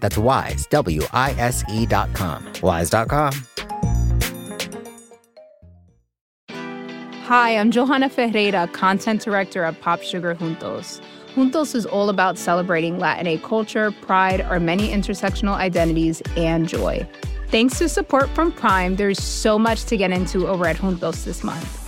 That's wise, W I S E.com. Wise.com. Hi, I'm Johanna Ferreira, content director at Pop Sugar Juntos. Juntos is all about celebrating Latin culture, pride, our many intersectional identities, and joy. Thanks to support from Prime, there's so much to get into over at Juntos this month.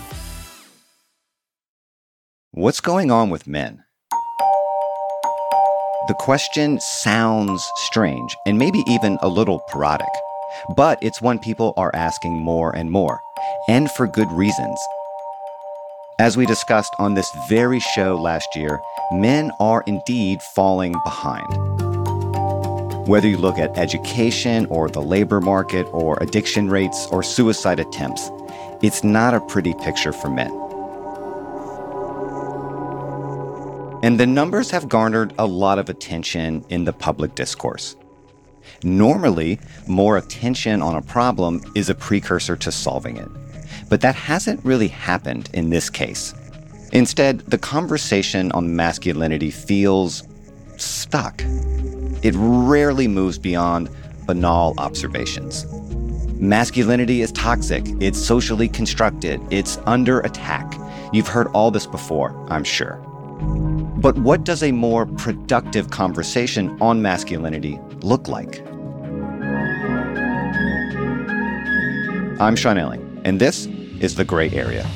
What's going on with men? The question sounds strange and maybe even a little parodic, but it's one people are asking more and more, and for good reasons. As we discussed on this very show last year, men are indeed falling behind. Whether you look at education or the labor market or addiction rates or suicide attempts, it's not a pretty picture for men. And the numbers have garnered a lot of attention in the public discourse. Normally, more attention on a problem is a precursor to solving it. But that hasn't really happened in this case. Instead, the conversation on masculinity feels stuck. It rarely moves beyond banal observations. Masculinity is toxic, it's socially constructed, it's under attack. You've heard all this before, I'm sure. But what does a more productive conversation on masculinity look like? I'm Sean Illing, and this is The Gray Area.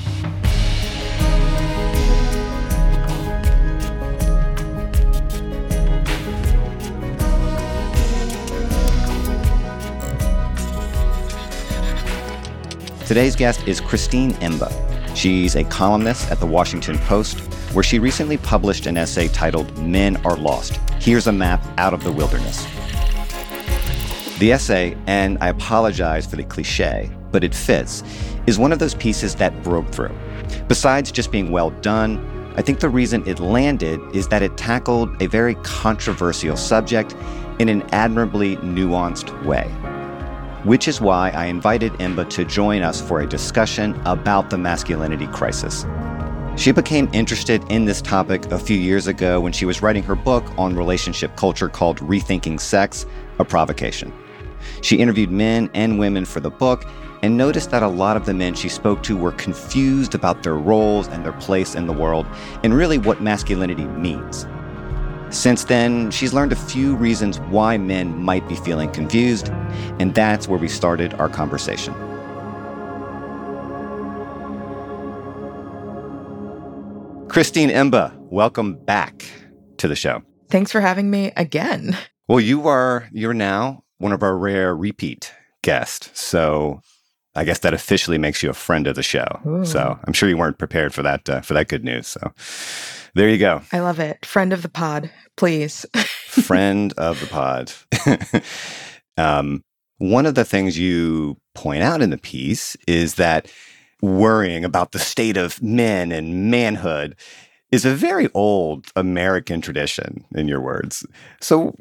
Today's guest is Christine Emba. She's a columnist at the Washington Post where she recently published an essay titled Men Are Lost Here's a Map Out of the Wilderness. The essay, and I apologize for the cliche, but it fits, is one of those pieces that broke through. Besides just being well done, I think the reason it landed is that it tackled a very controversial subject in an admirably nuanced way. Which is why I invited Emba to join us for a discussion about the masculinity crisis. She became interested in this topic a few years ago when she was writing her book on relationship culture called Rethinking Sex A Provocation. She interviewed men and women for the book and noticed that a lot of the men she spoke to were confused about their roles and their place in the world and really what masculinity means. Since then, she's learned a few reasons why men might be feeling confused, and that's where we started our conversation. Christine Emba, welcome back to the show. Thanks for having me again. Well, you are you're now one of our rare repeat guests. So I guess that officially makes you a friend of the show. Ooh. So I'm sure you weren't prepared for that uh, for that good news. So there you go. I love it. Friend of the pod, please. friend of the pod. um, one of the things you point out in the piece is that worrying about the state of men and manhood is a very old American tradition, in your words. So,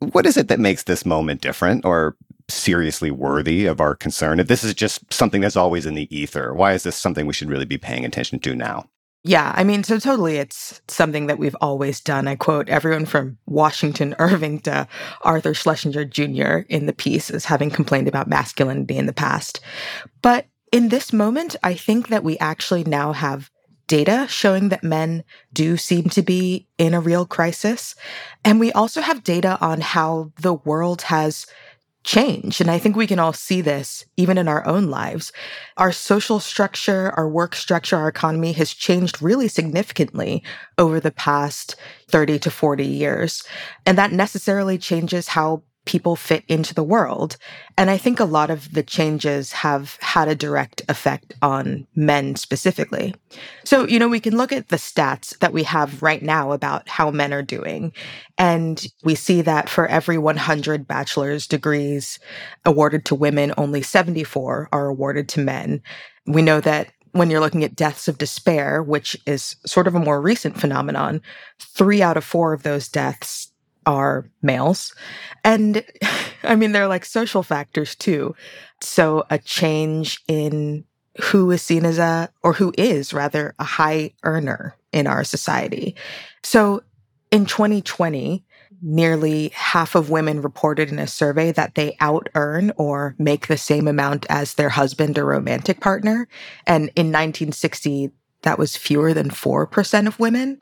what is it that makes this moment different or seriously worthy of our concern? If this is just something that's always in the ether, why is this something we should really be paying attention to now? Yeah, I mean, so totally it's something that we've always done. I quote everyone from Washington Irving to Arthur Schlesinger Jr. in the piece as having complained about masculinity in the past. But in this moment, I think that we actually now have data showing that men do seem to be in a real crisis. And we also have data on how the world has changed. And I think we can all see this even in our own lives. Our social structure, our work structure, our economy has changed really significantly over the past 30 to 40 years. And that necessarily changes how people fit into the world. And I think a lot of the changes have had a direct effect on men specifically. So, you know, we can look at the stats that we have right now about how men are doing. And we see that for every 100 bachelor's degrees awarded to women, only 74 are awarded to men. We know that when you're looking at deaths of despair, which is sort of a more recent phenomenon, three out of four of those deaths are males. And I mean, they're like social factors too. So a change in who is seen as a, or who is rather, a high earner in our society. So in 2020, nearly half of women reported in a survey that they out earn or make the same amount as their husband or romantic partner. And in 1960, that was fewer than 4% of women.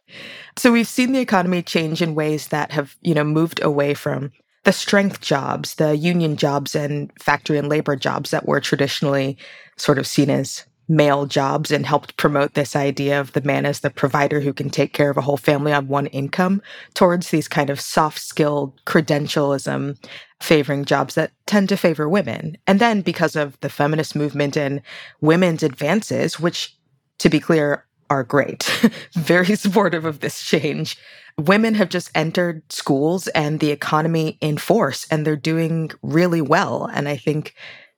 So we've seen the economy change in ways that have, you know, moved away from the strength jobs, the union jobs and factory and labor jobs that were traditionally sort of seen as male jobs and helped promote this idea of the man as the provider who can take care of a whole family on one income towards these kind of soft skilled credentialism favoring jobs that tend to favor women. And then because of the feminist movement and women's advances, which to be clear, are great, very supportive of this change. Women have just entered schools and the economy in force, and they're doing really well. And I think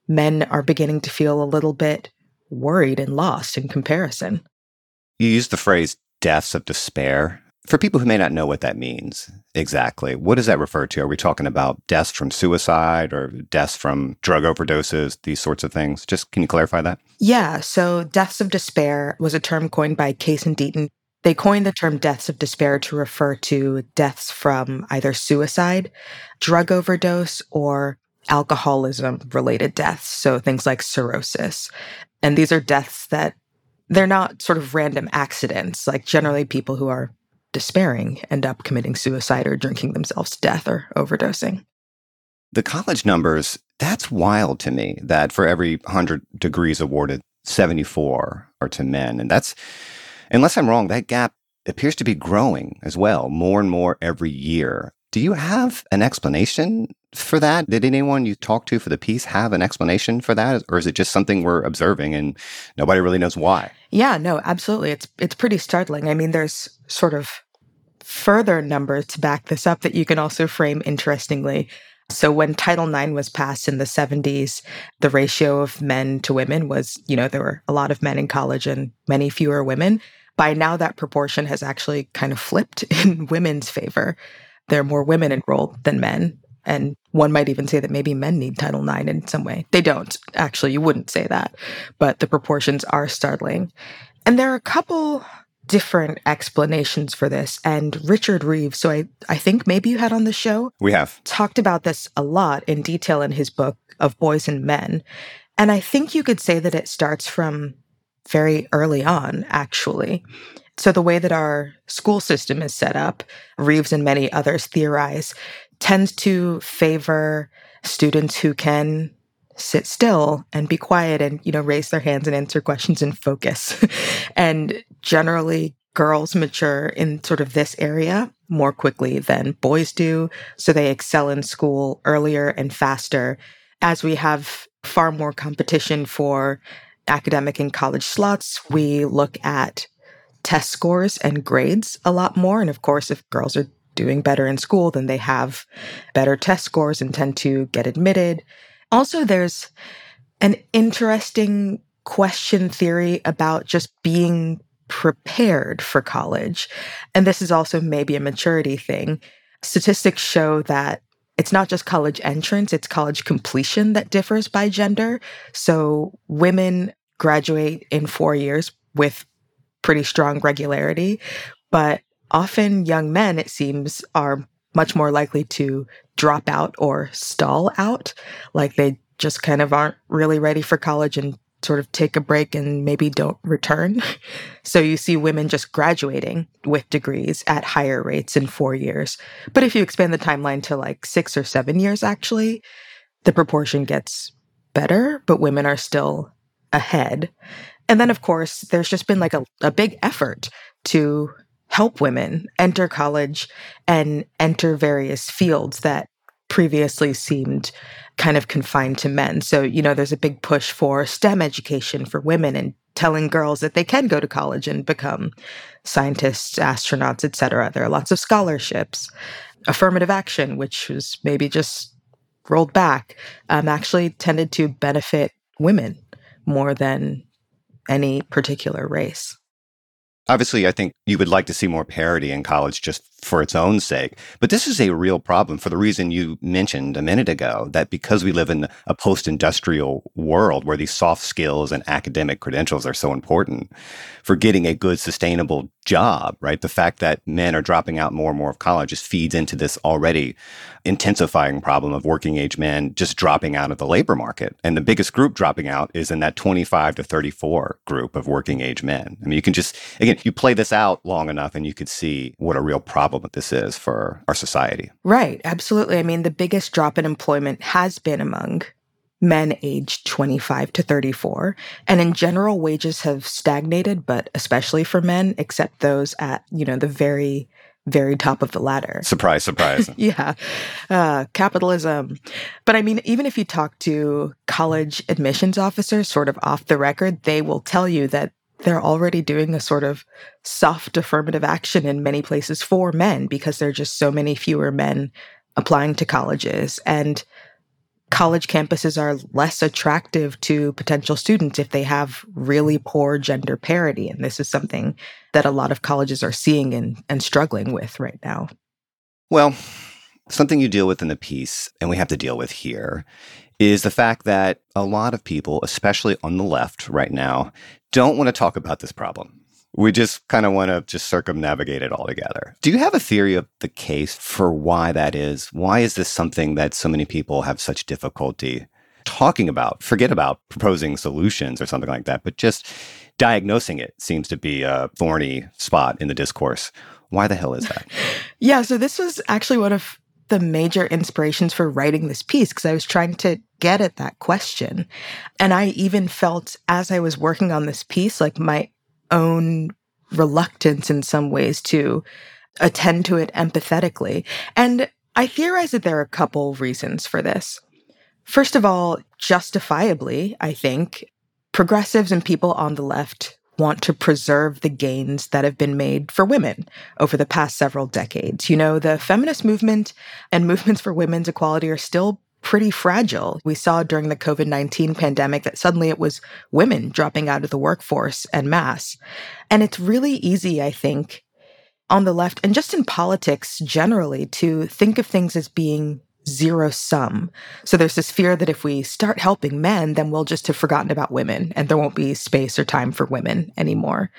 men are beginning to feel a little bit worried and lost in comparison. You used the phrase deaths of despair. For people who may not know what that means exactly, what does that refer to? Are we talking about deaths from suicide or deaths from drug overdoses, these sorts of things? Just can you clarify that? Yeah. So, deaths of despair was a term coined by Case and Deaton. They coined the term deaths of despair to refer to deaths from either suicide, drug overdose, or alcoholism related deaths. So, things like cirrhosis. And these are deaths that they're not sort of random accidents. Like, generally, people who are despairing end up committing suicide or drinking themselves to death or overdosing. The college numbers, that's wild to me that for every 100 degrees awarded, 74 are to men. And that's, unless I'm wrong, that gap appears to be growing as well, more and more every year. Do you have an explanation for that? Did anyone you talked to for the piece have an explanation for that? Or is it just something we're observing and nobody really knows why? Yeah, no, absolutely. It's it's pretty startling. I mean, there's sort of further numbers to back this up that you can also frame interestingly. So when Title IX was passed in the 70s, the ratio of men to women was, you know, there were a lot of men in college and many fewer women. By now, that proportion has actually kind of flipped in women's favor. There are more women enrolled than men. And one might even say that maybe men need Title IX in some way. They don't. Actually, you wouldn't say that. But the proportions are startling. And there are a couple different explanations for this. And Richard Reeves, so I, I think maybe you had on the show. We have. Talked about this a lot in detail in his book of Boys and Men. And I think you could say that it starts from very early on, actually. So, the way that our school system is set up, Reeves and many others theorize, tends to favor students who can sit still and be quiet and you know raise their hands and answer questions and focus. And generally girls mature in sort of this area more quickly than boys do. So they excel in school earlier and faster as we have far more competition for academic and college slots. We look at test scores and grades a lot more and of course if girls are doing better in school, then they have better test scores and tend to get admitted. Also, there's an interesting question theory about just being prepared for college. And this is also maybe a maturity thing. Statistics show that it's not just college entrance, it's college completion that differs by gender. So women graduate in four years with pretty strong regularity, but often young men, it seems, are much more likely to drop out or stall out. Like they just kind of aren't really ready for college and sort of take a break and maybe don't return. So you see women just graduating with degrees at higher rates in four years. But if you expand the timeline to like six or seven years, actually, the proportion gets better, but women are still ahead. And then, of course, there's just been like a, a big effort to help women enter college and enter various fields that previously seemed kind of confined to men. So, you know, there's a big push for STEM education for women and telling girls that they can go to college and become scientists, astronauts, etc. There are lots of scholarships. Affirmative action, which was maybe just rolled back, um, actually tended to benefit women more than any particular race. Obviously, I think you would like to see more parity in college just for its own sake. But this is a real problem for the reason you mentioned a minute ago that because we live in a post industrial world where these soft skills and academic credentials are so important for getting a good, sustainable job, right? The fact that men are dropping out more and more of college just feeds into this already intensifying problem of working age men just dropping out of the labor market. And the biggest group dropping out is in that 25 to 34 group of working age men. I mean, you can just, again, you play this out long enough and you could see what a real problem problem this is for our society. Right, absolutely. I mean, the biggest drop in employment has been among men aged 25 to 34. And in general, wages have stagnated, but especially for men, except those at, you know, the very, very top of the ladder. Surprise, surprise. yeah. Uh, capitalism. But I mean, even if you talk to college admissions officers, sort of off the record, they will tell you that they're already doing a sort of soft affirmative action in many places for men because there are just so many fewer men applying to colleges. And college campuses are less attractive to potential students if they have really poor gender parity. And this is something that a lot of colleges are seeing and, and struggling with right now. Well, something you deal with in the piece, and we have to deal with here, is the fact that a lot of people, especially on the left right now, don't want to talk about this problem. We just kind of want to just circumnavigate it altogether. Do you have a theory of the case for why that is? Why is this something that so many people have such difficulty talking about? Forget about proposing solutions or something like that, but just diagnosing it seems to be a thorny spot in the discourse. Why the hell is that? yeah, so this was actually one of the major inspirations for writing this piece because I was trying to get at that question. And I even felt as I was working on this piece, like my own reluctance in some ways to attend to it empathetically. And I theorize that there are a couple reasons for this. First of all, justifiably, I think progressives and people on the left want to preserve the gains that have been made for women over the past several decades. You know, the feminist movement and movements for women's equality are still pretty fragile. We saw during the COVID 19 pandemic that suddenly it was women dropping out of the workforce en masse. And it's really easy, I think, on the left and just in politics generally to think of things as being zero sum. So there's this fear that if we start helping men, then we'll just have forgotten about women and there won't be space or time for women anymore.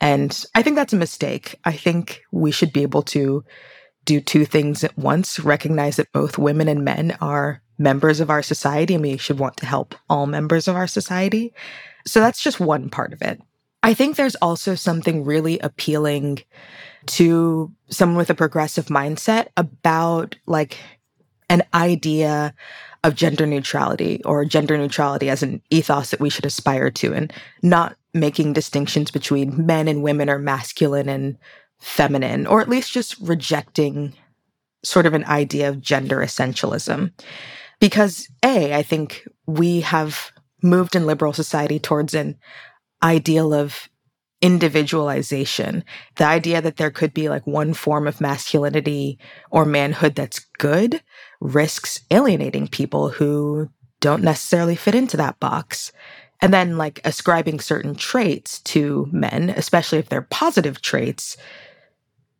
And I think that's a mistake. I think we should be able to do two things at once recognize that both women and men are members of our society and we should want to help all members of our society. So that's just one part of it. I think there's also something really appealing to someone with a progressive mindset about like an idea of gender neutrality or gender neutrality as an ethos that we should aspire to and not making distinctions between men and women or masculine and feminine, or at least just rejecting sort of an idea of gender essentialism. Because, A, I think we have moved in liberal society towards an ideal of individualization, the idea that there could be like one form of masculinity or manhood that's good risks alienating people who don't necessarily fit into that box. And then, like, ascribing certain traits to men, especially if they're positive traits,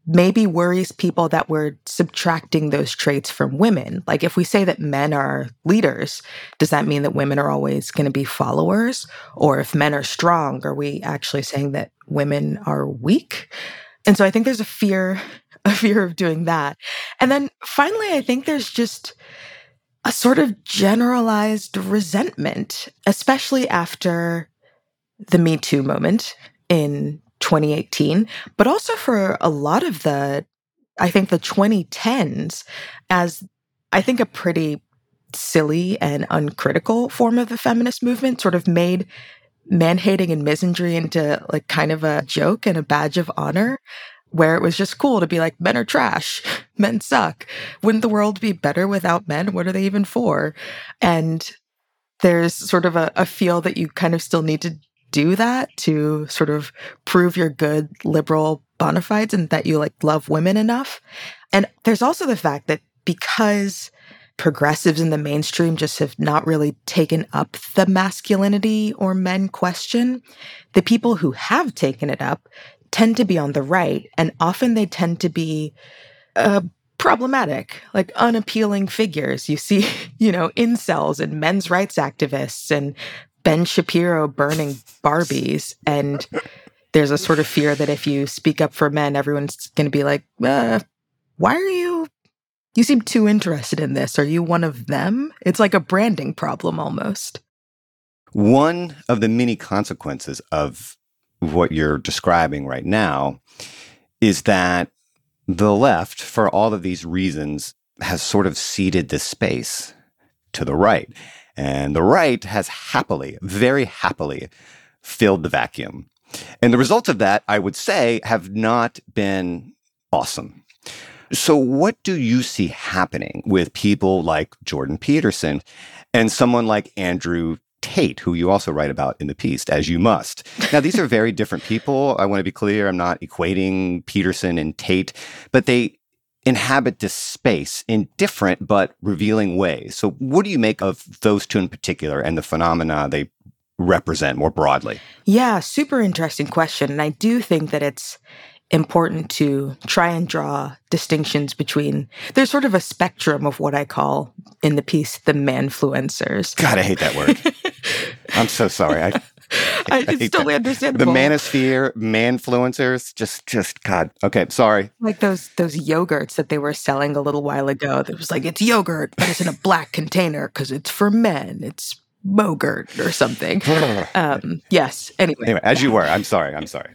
maybe worries people that we're subtracting those traits from women. Like, if we say that men are leaders, does that mean that women are always going to be followers? Or if men are strong, are we actually saying that women are weak? And so I think there's a fear a fear of doing that. And then finally, I think there's just a sort of generalized resentment, especially after the Me Too moment in 2018, but also for a lot of the, I think, the 2010s as I think a pretty silly and uncritical form of the feminist movement, sort of made man hating and misandry into like kind of a joke and a badge of honor where it was just cool to be like, men are trash, men suck. Wouldn't the world be better without men? What are they even for? And there's sort of a, a feel that you kind of still need to do that to sort of prove your good liberal bona fides and that you like love women enough. And there's also the fact that because progressives in the mainstream just have not really taken up the masculinity or men question, the people who have taken it up tend to be on the right, and often they tend to be uh, problematic, like unappealing figures. You see, you know, incels and men's rights activists and Ben Shapiro burning Barbies. And there's a sort of fear that if you speak up for men, everyone's going to be like, uh, why are you? You seem too interested in this. Are you one of them? It's like a branding problem almost. One of the many consequences of what you're describing right now is that the left, for all of these reasons, has sort of ceded this space to the right. And the right has happily, very happily filled the vacuum. And the results of that, I would say, have not been awesome. So, what do you see happening with people like Jordan Peterson and someone like Andrew Tate, who you also write about in the piece, as you must. Now, these are very different people. I want to be clear. I'm not equating Peterson and Tate, but they inhabit this space in different but revealing ways. So, what do you make of those two in particular and the phenomena they represent more broadly? Yeah, super interesting question. And I do think that it's important to try and draw distinctions between there's sort of a spectrum of what I call in the piece the manfluencers. God, I hate that word. I'm so sorry. I, I, I it's totally understandable. The manosphere, manfluencers, just just God. Okay, sorry. Like those those yogurts that they were selling a little while ago. That was like it's yogurt, but it's in a black container because it's for men. It's mogurt or something. um, yes. Anyway. Anyway, as you were. I'm sorry. I'm sorry.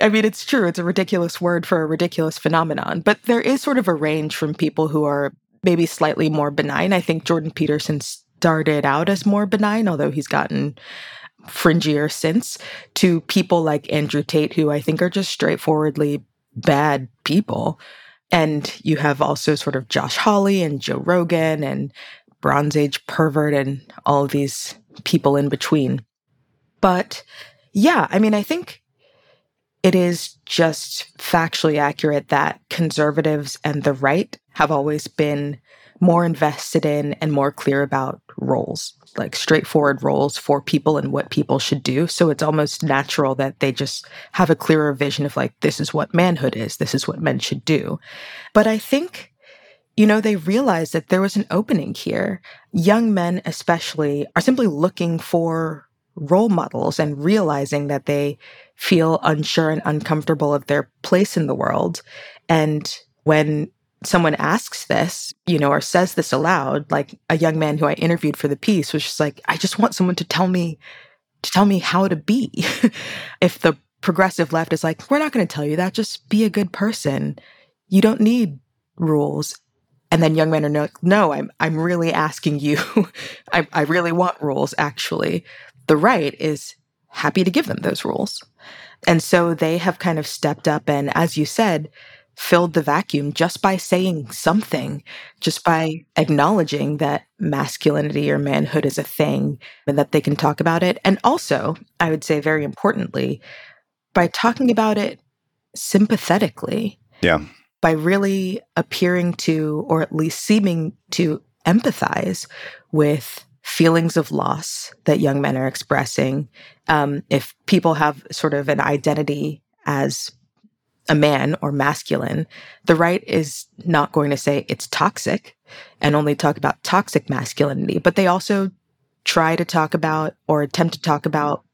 I mean, it's true. It's a ridiculous word for a ridiculous phenomenon, but there is sort of a range from people who are maybe slightly more benign. I think Jordan Peterson started out as more benign, although he's gotten fringier sense to people like Andrew Tate, who I think are just straightforwardly bad people. And you have also sort of Josh Hawley and Joe Rogan and Bronze Age pervert and all these people in between. But yeah, I mean, I think it is just factually accurate that conservatives and the right have always been more invested in and more clear about roles, like straightforward roles for people and what people should do. So it's almost natural that they just have a clearer vision of like, this is what manhood is, this is what men should do. But I think, you know, they realized that there was an opening here. Young men, especially, are simply looking for role models and realizing that they feel unsure and uncomfortable of their place in the world. And when someone asks this, you know, or says this aloud, like a young man who I interviewed for the piece was just like, I just want someone to tell me, to tell me how to be. if the progressive left is like, we're not going to tell you that, just be a good person. You don't need rules. And then young men are like, no, I'm, I'm really asking you, I, I really want rules, actually. The right is happy to give them those rules. And so they have kind of stepped up and, as you said, filled the vacuum just by saying something, just by acknowledging that masculinity or manhood is a thing and that they can talk about it. And also, I would say very importantly, by talking about it sympathetically. Yeah. By really appearing to, or at least seeming to empathize with feelings of loss that young men are expressing. Um, if people have sort of an identity as a man or masculine, the right is not going to say it's toxic and only talk about toxic masculinity, but they also try to talk about or attempt to talk about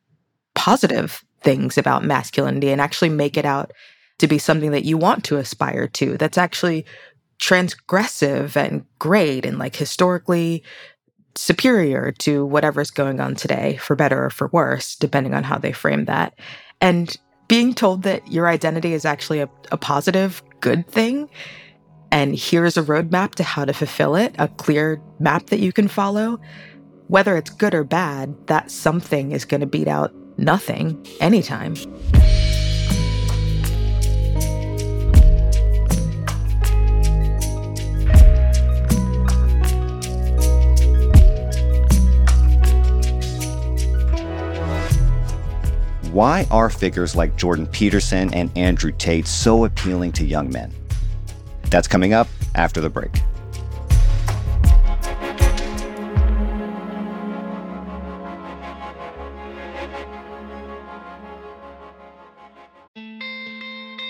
positive things about masculinity and actually make it out to be something that you want to aspire to. That's actually transgressive and great and like historically superior to whatever's going on today, for better or for worse, depending on how they frame that. And being told that your identity is actually a, a positive, good thing, and here's a roadmap to how to fulfill it, a clear map that you can follow, whether it's good or bad, that something is going to beat out nothing anytime. Why are figures like Jordan Peterson and Andrew Tate so appealing to young men? That's coming up after the break.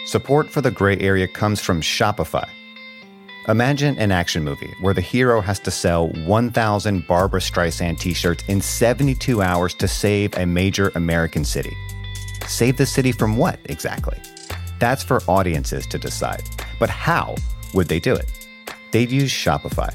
Support for the gray area comes from Shopify. Imagine an action movie where the hero has to sell 1,000 Barbra Streisand t shirts in 72 hours to save a major American city. Save the city from what exactly? That's for audiences to decide. But how would they do it? They'd use Shopify.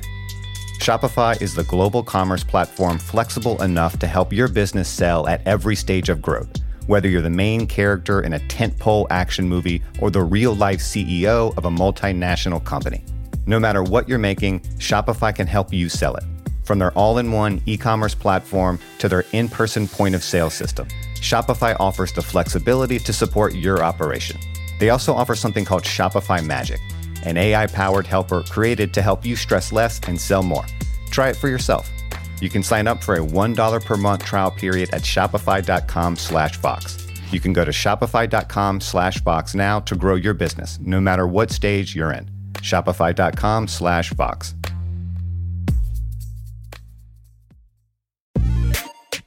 Shopify is the global commerce platform flexible enough to help your business sell at every stage of growth. Whether you're the main character in a tentpole action movie or the real life CEO of a multinational company. No matter what you're making, Shopify can help you sell it. From their all in one e commerce platform to their in person point of sale system, Shopify offers the flexibility to support your operation. They also offer something called Shopify Magic, an AI powered helper created to help you stress less and sell more. Try it for yourself. You can sign up for a $1 per month trial period at shopify.com slash. You can go to shopify.com slash now to grow your business, no matter what stage you're in. Shopify.com slash.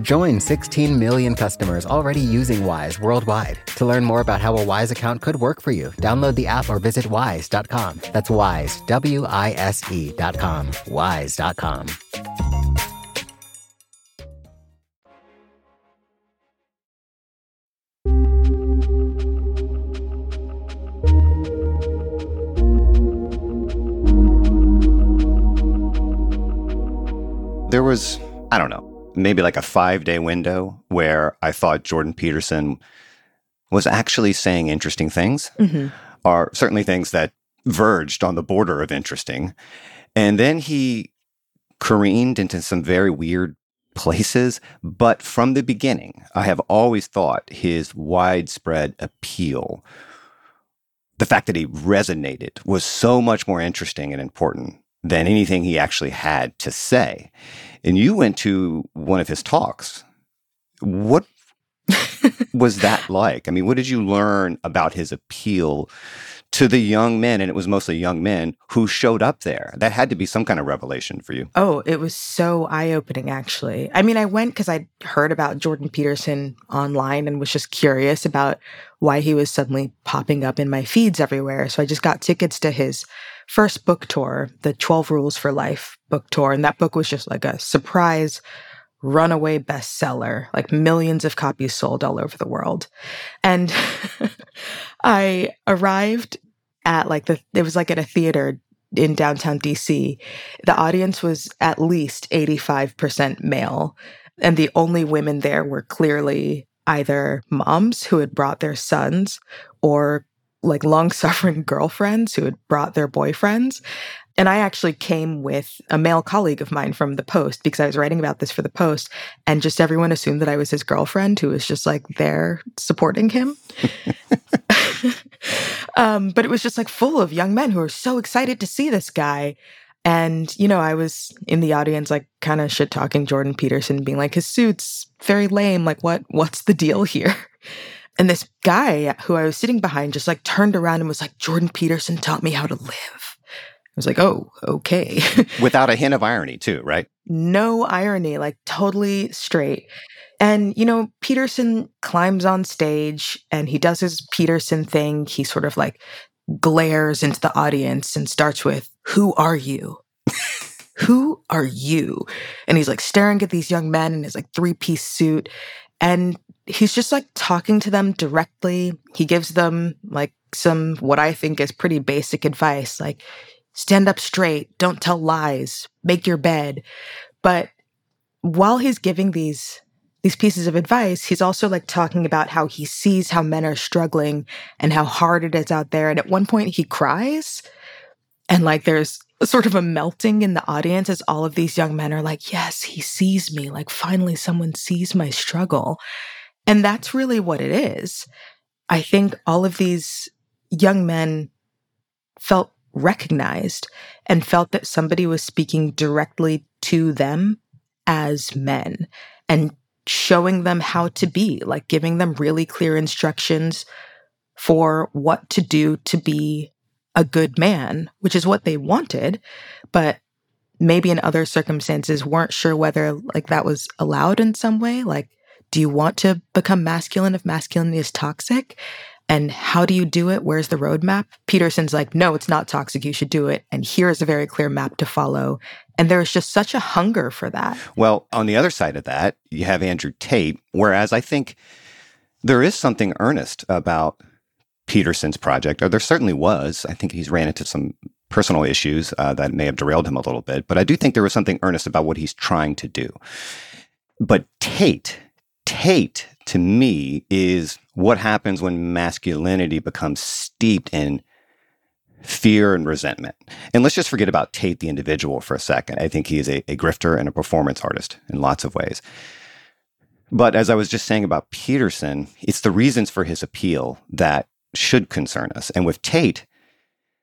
Join 16 million customers already using Wise worldwide. To learn more about how a Wise account could work for you, download the app or visit wise.com. That's wise, W I S E.com. Wise.com. There was, I don't know, maybe like a five day window where I thought Jordan Peterson was actually saying interesting things, mm-hmm. or certainly things that verged on the border of interesting. And then he careened into some very weird places. But from the beginning, I have always thought his widespread appeal, the fact that he resonated, was so much more interesting and important than anything he actually had to say. And you went to one of his talks. What was that like? I mean, what did you learn about his appeal to the young men? And it was mostly young men who showed up there. That had to be some kind of revelation for you. Oh, it was so eye opening, actually. I mean, I went because I'd heard about Jordan Peterson online and was just curious about why he was suddenly popping up in my feeds everywhere. So I just got tickets to his first book tour, the 12 Rules for Life book tour. And that book was just like a surprise runaway bestseller, like millions of copies sold all over the world. And I arrived at like the, it was like at a theater in downtown DC. The audience was at least 85% male. And the only women there were clearly either moms who had brought their sons or like long suffering girlfriends who had brought their boyfriends. And I actually came with a male colleague of mine from the Post because I was writing about this for the Post. And just everyone assumed that I was his girlfriend who was just like there supporting him. Um, but it was just like full of young men who were so excited to see this guy. And, you know, I was in the audience, like kind of shit talking Jordan Peterson, being like, his suit's very lame. Like, what, what's the deal here? And this guy who I was sitting behind just like turned around and was like, Jordan Peterson taught me how to live. I was like, oh, okay. Without a hint of irony, too, right? No irony, like totally straight. And, you know, Peterson climbs on stage and he does his Peterson thing. He sort of like glares into the audience and starts with, Who are you? Who are you? And he's like staring at these young men in his like three piece suit. And he's just like talking to them directly. He gives them like some what I think is pretty basic advice like stand up straight, don't tell lies, make your bed. But while he's giving these these pieces of advice, he's also like talking about how he sees how men are struggling and how hard it is out there. And at one point he cries and like there's sort of a melting in the audience as all of these young men are like, yes, he sees me. Like finally someone sees my struggle. And that's really what it is. I think all of these young men felt recognized and felt that somebody was speaking directly to them as men and showing them how to be, like giving them really clear instructions for what to do to be a good man, which is what they wanted, but maybe in other circumstances weren't sure whether like that was allowed in some way. Like do you want to become masculine if masculinity is toxic? And how do you do it? Where's the roadmap? Peterson's like, no, it's not toxic. You should do it. And here's a very clear map to follow. And there's just such a hunger for that. Well, on the other side of that, you have Andrew Tate, whereas I think there is something earnest about Peterson's project, or there certainly was. I think he's ran into some personal issues uh, that may have derailed him a little bit, but I do think there was something earnest about what he's trying to do. But Tate, Tate to me is what happens when masculinity becomes steeped in fear and resentment. And let's just forget about Tate, the individual, for a second. I think he is a, a grifter and a performance artist in lots of ways. But as I was just saying about Peterson, it's the reasons for his appeal that should concern us. And with Tate,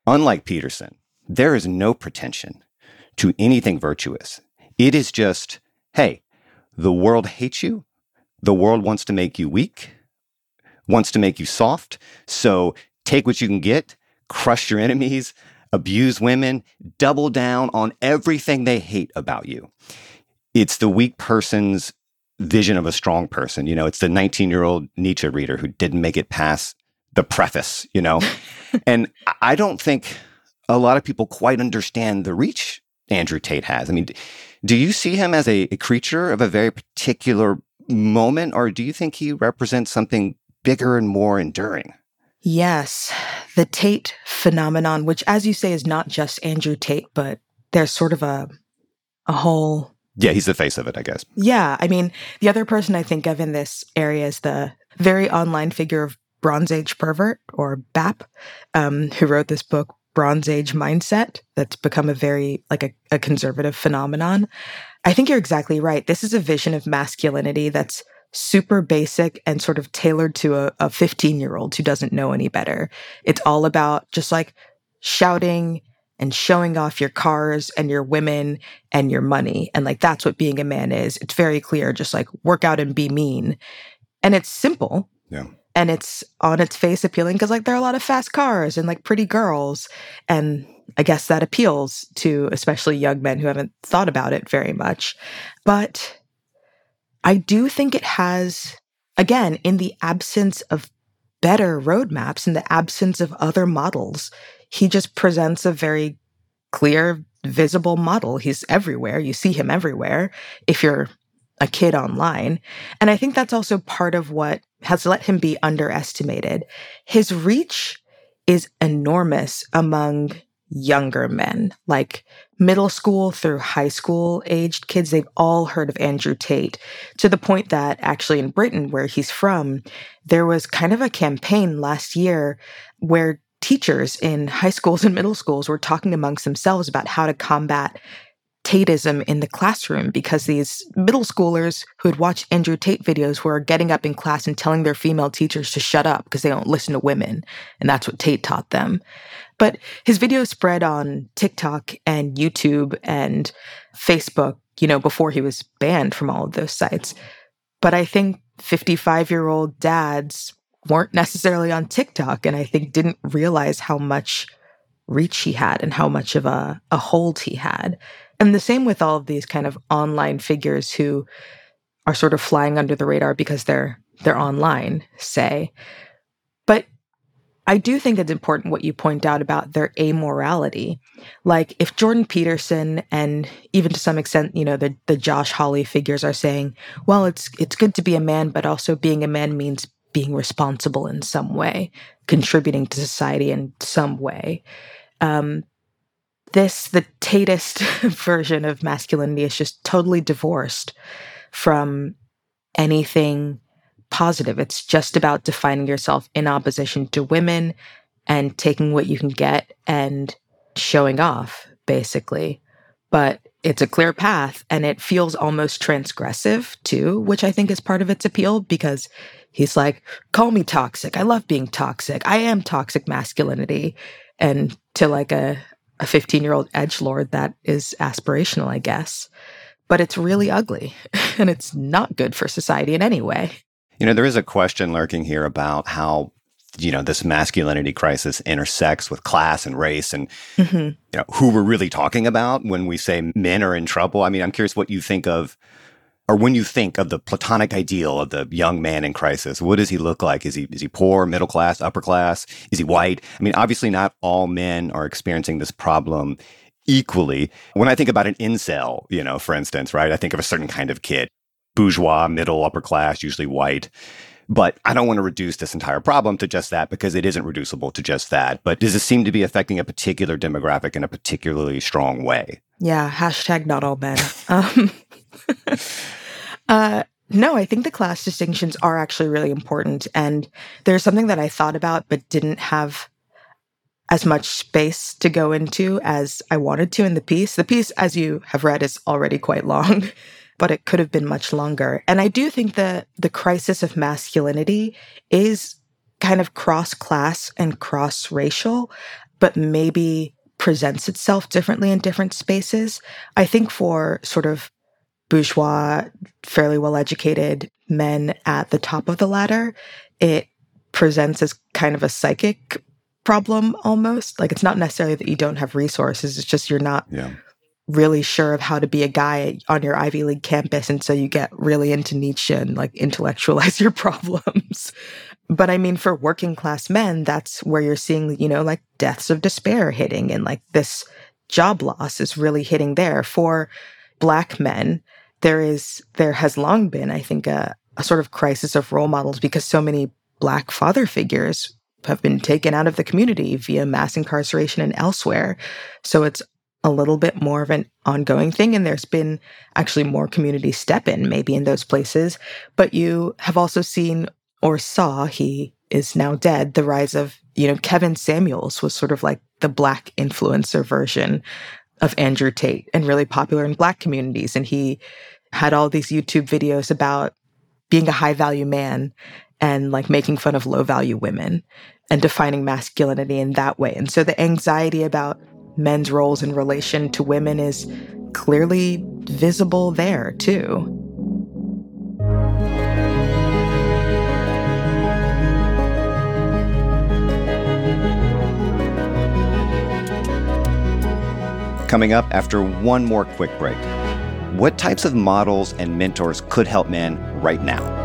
unlike Peterson, there is no pretension to anything virtuous. It is just, hey, the world hates you. The world wants to make you weak, wants to make you soft. So take what you can get, crush your enemies, abuse women, double down on everything they hate about you. It's the weak person's vision of a strong person. You know, it's the 19 year old Nietzsche reader who didn't make it past the preface, you know? and I don't think a lot of people quite understand the reach Andrew Tate has. I mean, do you see him as a, a creature of a very particular moment, or do you think he represents something bigger and more enduring? Yes, the Tate phenomenon, which, as you say, is not just Andrew Tate, but there's sort of a a whole. Yeah, he's the face of it, I guess. Yeah, I mean, the other person I think of in this area is the very online figure of Bronze Age pervert or BAP, um, who wrote this book Bronze Age mindset that's become a very like a, a conservative phenomenon. I think you're exactly right. This is a vision of masculinity that's super basic and sort of tailored to a 15 year old who doesn't know any better. It's all about just like shouting and showing off your cars and your women and your money. And like that's what being a man is. It's very clear, just like work out and be mean. And it's simple. Yeah. And it's on its face appealing because like there are a lot of fast cars and like pretty girls. And I guess that appeals to especially young men who haven't thought about it very much. But I do think it has, again, in the absence of better roadmaps, in the absence of other models, he just presents a very clear, visible model. He's everywhere. You see him everywhere if you're a kid online. And I think that's also part of what has let him be underestimated. His reach is enormous among younger men, like middle school through high school aged kids. They've all heard of Andrew Tate to the point that actually in Britain, where he's from, there was kind of a campaign last year where teachers in high schools and middle schools were talking amongst themselves about how to combat Tateism in the classroom because these middle schoolers who had watched Andrew Tate videos were getting up in class and telling their female teachers to shut up because they don't listen to women. And that's what Tate taught them. But his video spread on TikTok and YouTube and Facebook, you know, before he was banned from all of those sites. But I think 55 year old dads weren't necessarily on TikTok and I think didn't realize how much reach he had and how much of a, a hold he had. And the same with all of these kind of online figures who are sort of flying under the radar because they're they're online, say. I do think it's important what you point out about their amorality. Like if Jordan Peterson and even to some extent, you know, the the Josh Hawley figures are saying, well, it's it's good to be a man, but also being a man means being responsible in some way, contributing to society in some way. Um, this, the Tateist version of masculinity, is just totally divorced from anything positive. It's just about defining yourself in opposition to women and taking what you can get and showing off, basically. But it's a clear path and it feels almost transgressive too, which I think is part of its appeal because he's like, call me toxic. I love being toxic. I am toxic masculinity. And to like a, a 15 year old edge lord, that is aspirational, I guess. But it's really ugly and it's not good for society in any way. You know, there is a question lurking here about how you know this masculinity crisis intersects with class and race and mm-hmm. you know who we're really talking about when we say men are in trouble. I mean i'm curious what you think of or when you think of the platonic ideal of the young man in crisis what does he look like? Is he is he poor middle class upper class? Is he white? I mean obviously not all men are experiencing this problem equally. When i think about an incel you know for instance right i think of a certain kind of kid bourgeois, middle, upper class, usually white. But I don't want to reduce this entire problem to just that because it isn't reducible to just that. But does it seem to be affecting a particular demographic in a particularly strong way? Yeah, hashtag not all men. um, uh, no, I think the class distinctions are actually really important. And there's something that I thought about but didn't have as much space to go into as I wanted to in the piece. The piece, as you have read, is already quite long. but it could have been much longer. And I do think that the crisis of masculinity is kind of cross class and cross racial, but maybe presents itself differently in different spaces. I think for sort of bourgeois, fairly well educated men at the top of the ladder, it presents as kind of a psychic problem almost. Like it's not necessarily that you don't have resources, it's just you're not yeah really sure of how to be a guy on your Ivy League campus. And so you get really into Nietzsche and like intellectualize your problems. but I mean, for working class men, that's where you're seeing, you know, like deaths of despair hitting and like this job loss is really hitting there. For black men, there is, there has long been, I think, a, a sort of crisis of role models because so many black father figures have been taken out of the community via mass incarceration and elsewhere. So it's a little bit more of an ongoing thing. And there's been actually more community step in maybe in those places. But you have also seen or saw, he is now dead, the rise of, you know, Kevin Samuels was sort of like the black influencer version of Andrew Tate and really popular in black communities. And he had all these YouTube videos about being a high value man and like making fun of low value women and defining masculinity in that way. And so the anxiety about men's roles in relation to women is clearly visible there, too. Coming up after one more quick break. What types of models and mentors could help men right now?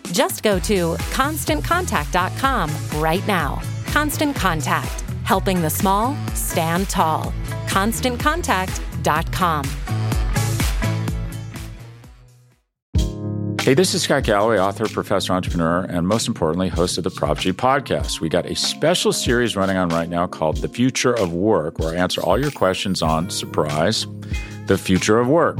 Just go to constantcontact.com right now. Constant Contact, helping the small stand tall. ConstantContact.com. Hey, this is Scott Galloway, author, professor, entrepreneur, and most importantly, host of the Prop G podcast. We got a special series running on right now called The Future of Work, where I answer all your questions on surprise, the future of work.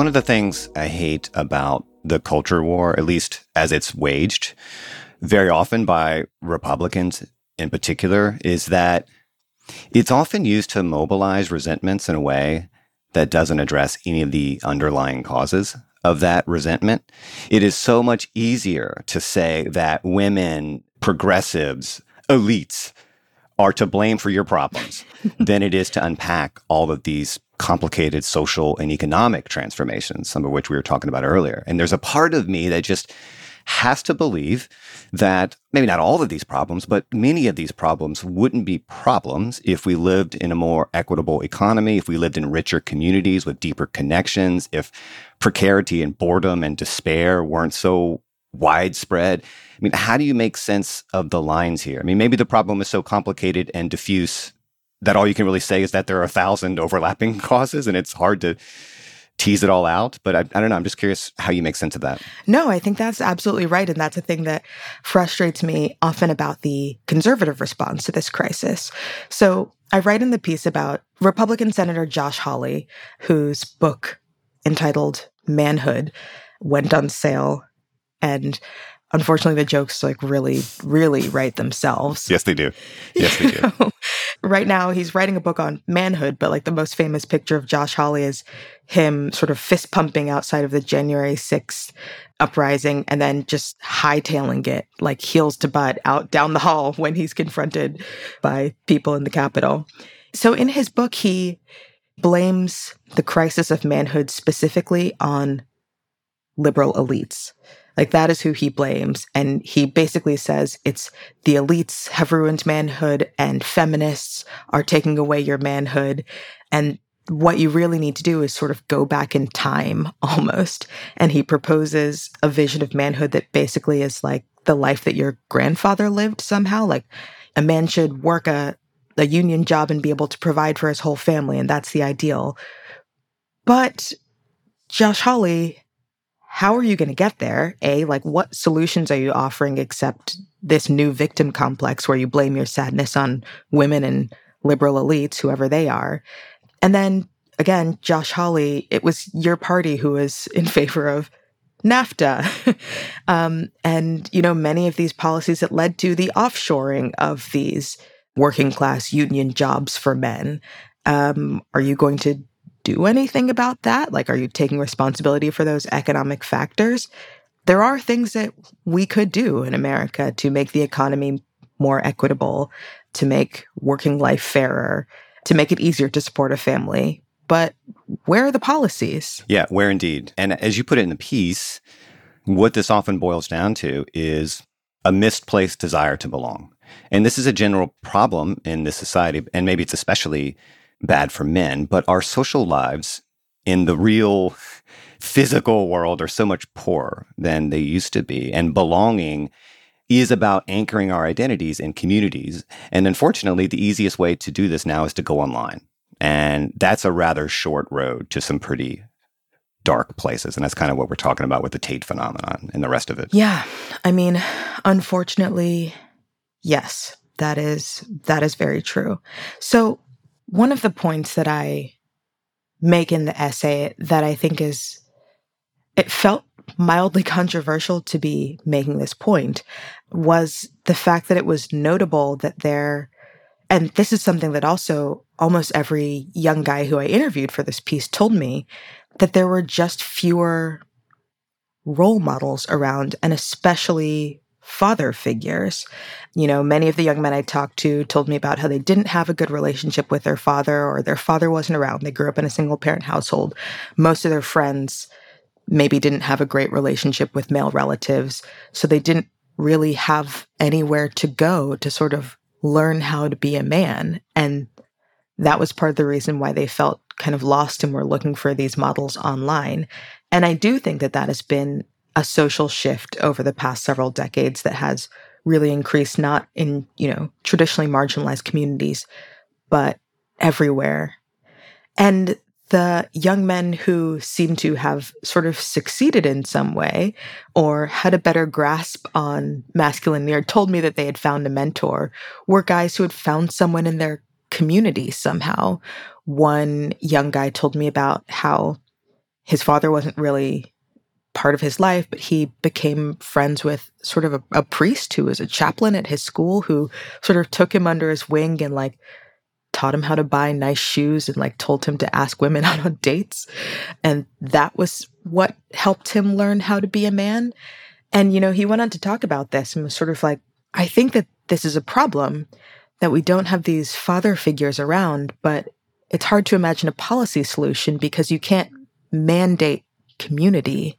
One of the things I hate about the culture war, at least as it's waged, very often by Republicans in particular, is that it's often used to mobilize resentments in a way that doesn't address any of the underlying causes of that resentment. It is so much easier to say that women, progressives, elites are to blame for your problems than it is to unpack all of these complicated social and economic transformations, some of which we were talking about earlier. And there's a part of me that just has to believe that maybe not all of these problems, but many of these problems wouldn't be problems if we lived in a more equitable economy, if we lived in richer communities with deeper connections, if precarity and boredom and despair weren't so widespread. I mean, how do you make sense of the lines here? I mean, maybe the problem is so complicated and diffuse that all you can really say is that there are a thousand overlapping causes and it's hard to tease it all out. But I, I, don't know. I'm just curious how you make sense of that. No, I think that's absolutely right. And that's a thing that frustrates me often about the conservative response to this crisis. So I write in the piece about Republican Senator Josh Hawley, whose book entitled Manhood went on sale and unfortunately the jokes like really really write themselves yes they do yes they do right now he's writing a book on manhood but like the most famous picture of josh hawley is him sort of fist pumping outside of the january 6th uprising and then just hightailing it like heels to butt out down the hall when he's confronted by people in the capitol. So in his book he blames the crisis of manhood specifically on liberal elites like that is who he blames. And he basically says it's the elites have ruined manhood and feminists are taking away your manhood. And what you really need to do is sort of go back in time almost. And he proposes a vision of manhood that basically is like the life that your grandfather lived somehow. Like a man should work a, a union job and be able to provide for his whole family. And that's the ideal. But Josh Hawley how are you going to get there? A, like what solutions are you offering except this new victim complex where you blame your sadness on women and liberal elites, whoever they are? And then again, Josh Hawley, it was your party who was in favor of NAFTA. um, and, you know, many of these policies that led to the offshoring of these working class union jobs for men. Um, are you going to do anything about that? Like, are you taking responsibility for those economic factors? There are things that we could do in America to make the economy more equitable, to make working life fairer, to make it easier to support a family. But where are the policies? Yeah, where indeed. And as you put it in the piece, what this often boils down to is a misplaced desire to belong. And this is a general problem in this society, and maybe it's especially bad for men, but our social lives in the real physical world are so much poorer than they used to be. And belonging is about anchoring our identities in communities. And unfortunately, the easiest way to do this now is to go online. And that's a rather short road to some pretty dark places. And that's kind of what we're talking about with the Tate phenomenon and the rest of it. Yeah. I mean, unfortunately, yes, that is that is very true. So one of the points that I make in the essay that I think is it felt mildly controversial to be making this point was the fact that it was notable that there and this is something that also almost every young guy who I interviewed for this piece told me that there were just fewer role models around, and especially father figures. You know, many of the young men I talked to told me about how they didn't have a good relationship with their father or their father wasn't around. They grew up in a single parent household. Most of their friends maybe didn't have a great relationship with male relatives. So they didn't really have anywhere to go to sort of learn how to be a man. And that was part of the reason why they felt kind of lost and were looking for these models online. And I do think that that has been a social shift over the past several decades that has really increased not in, you know, traditionally marginalized communities, but everywhere. And the young men who seem to have sort of succeeded in some way or had a better grasp on masculinity or told me that they had found a mentor were guys who had found someone in their community somehow. One young guy told me about how his father wasn't really part of his life, but he became friends with sort of a, a, priest who was a chaplain at his school who sort of took him under his wing and like taught him how to buy nice shoes and like told him to ask women out on dates. And that was what helped him learn how to be a man. And, you know, he went on to talk about this and was sort of like, I think that this is a problem that we don't have these father figures around, but it's hard to imagine a policy solution because you can't mandate community.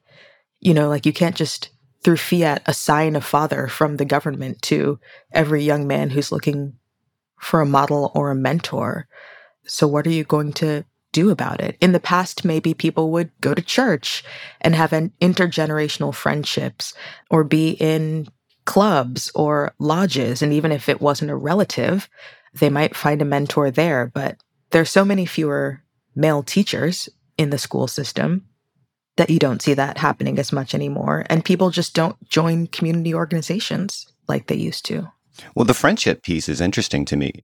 You know, like you can't just through fiat assign a father from the government to every young man who's looking for a model or a mentor. So, what are you going to do about it? In the past, maybe people would go to church and have an intergenerational friendships or be in clubs or lodges. And even if it wasn't a relative, they might find a mentor there. But there's so many fewer male teachers in the school system that you don't see that happening as much anymore. And people just don't join community organizations like they used to. Well, the friendship piece is interesting to me.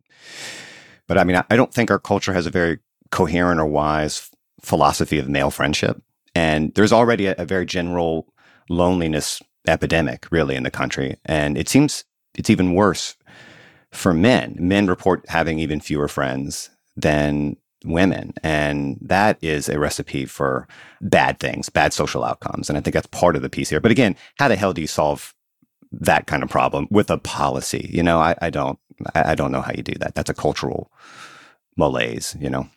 But I mean, I don't think our culture has a very coherent or wise philosophy of male friendship. And there's already a, a very general loneliness epidemic, really, in the country. And it seems it's even worse for men. Men report having even fewer friends than women. And that is a recipe for bad things, bad social outcomes. And I think that's part of the piece here. But again, how the hell do you solve that kind of problem with a policy? You know, I, I don't I don't know how you do that. That's a cultural malaise, you know?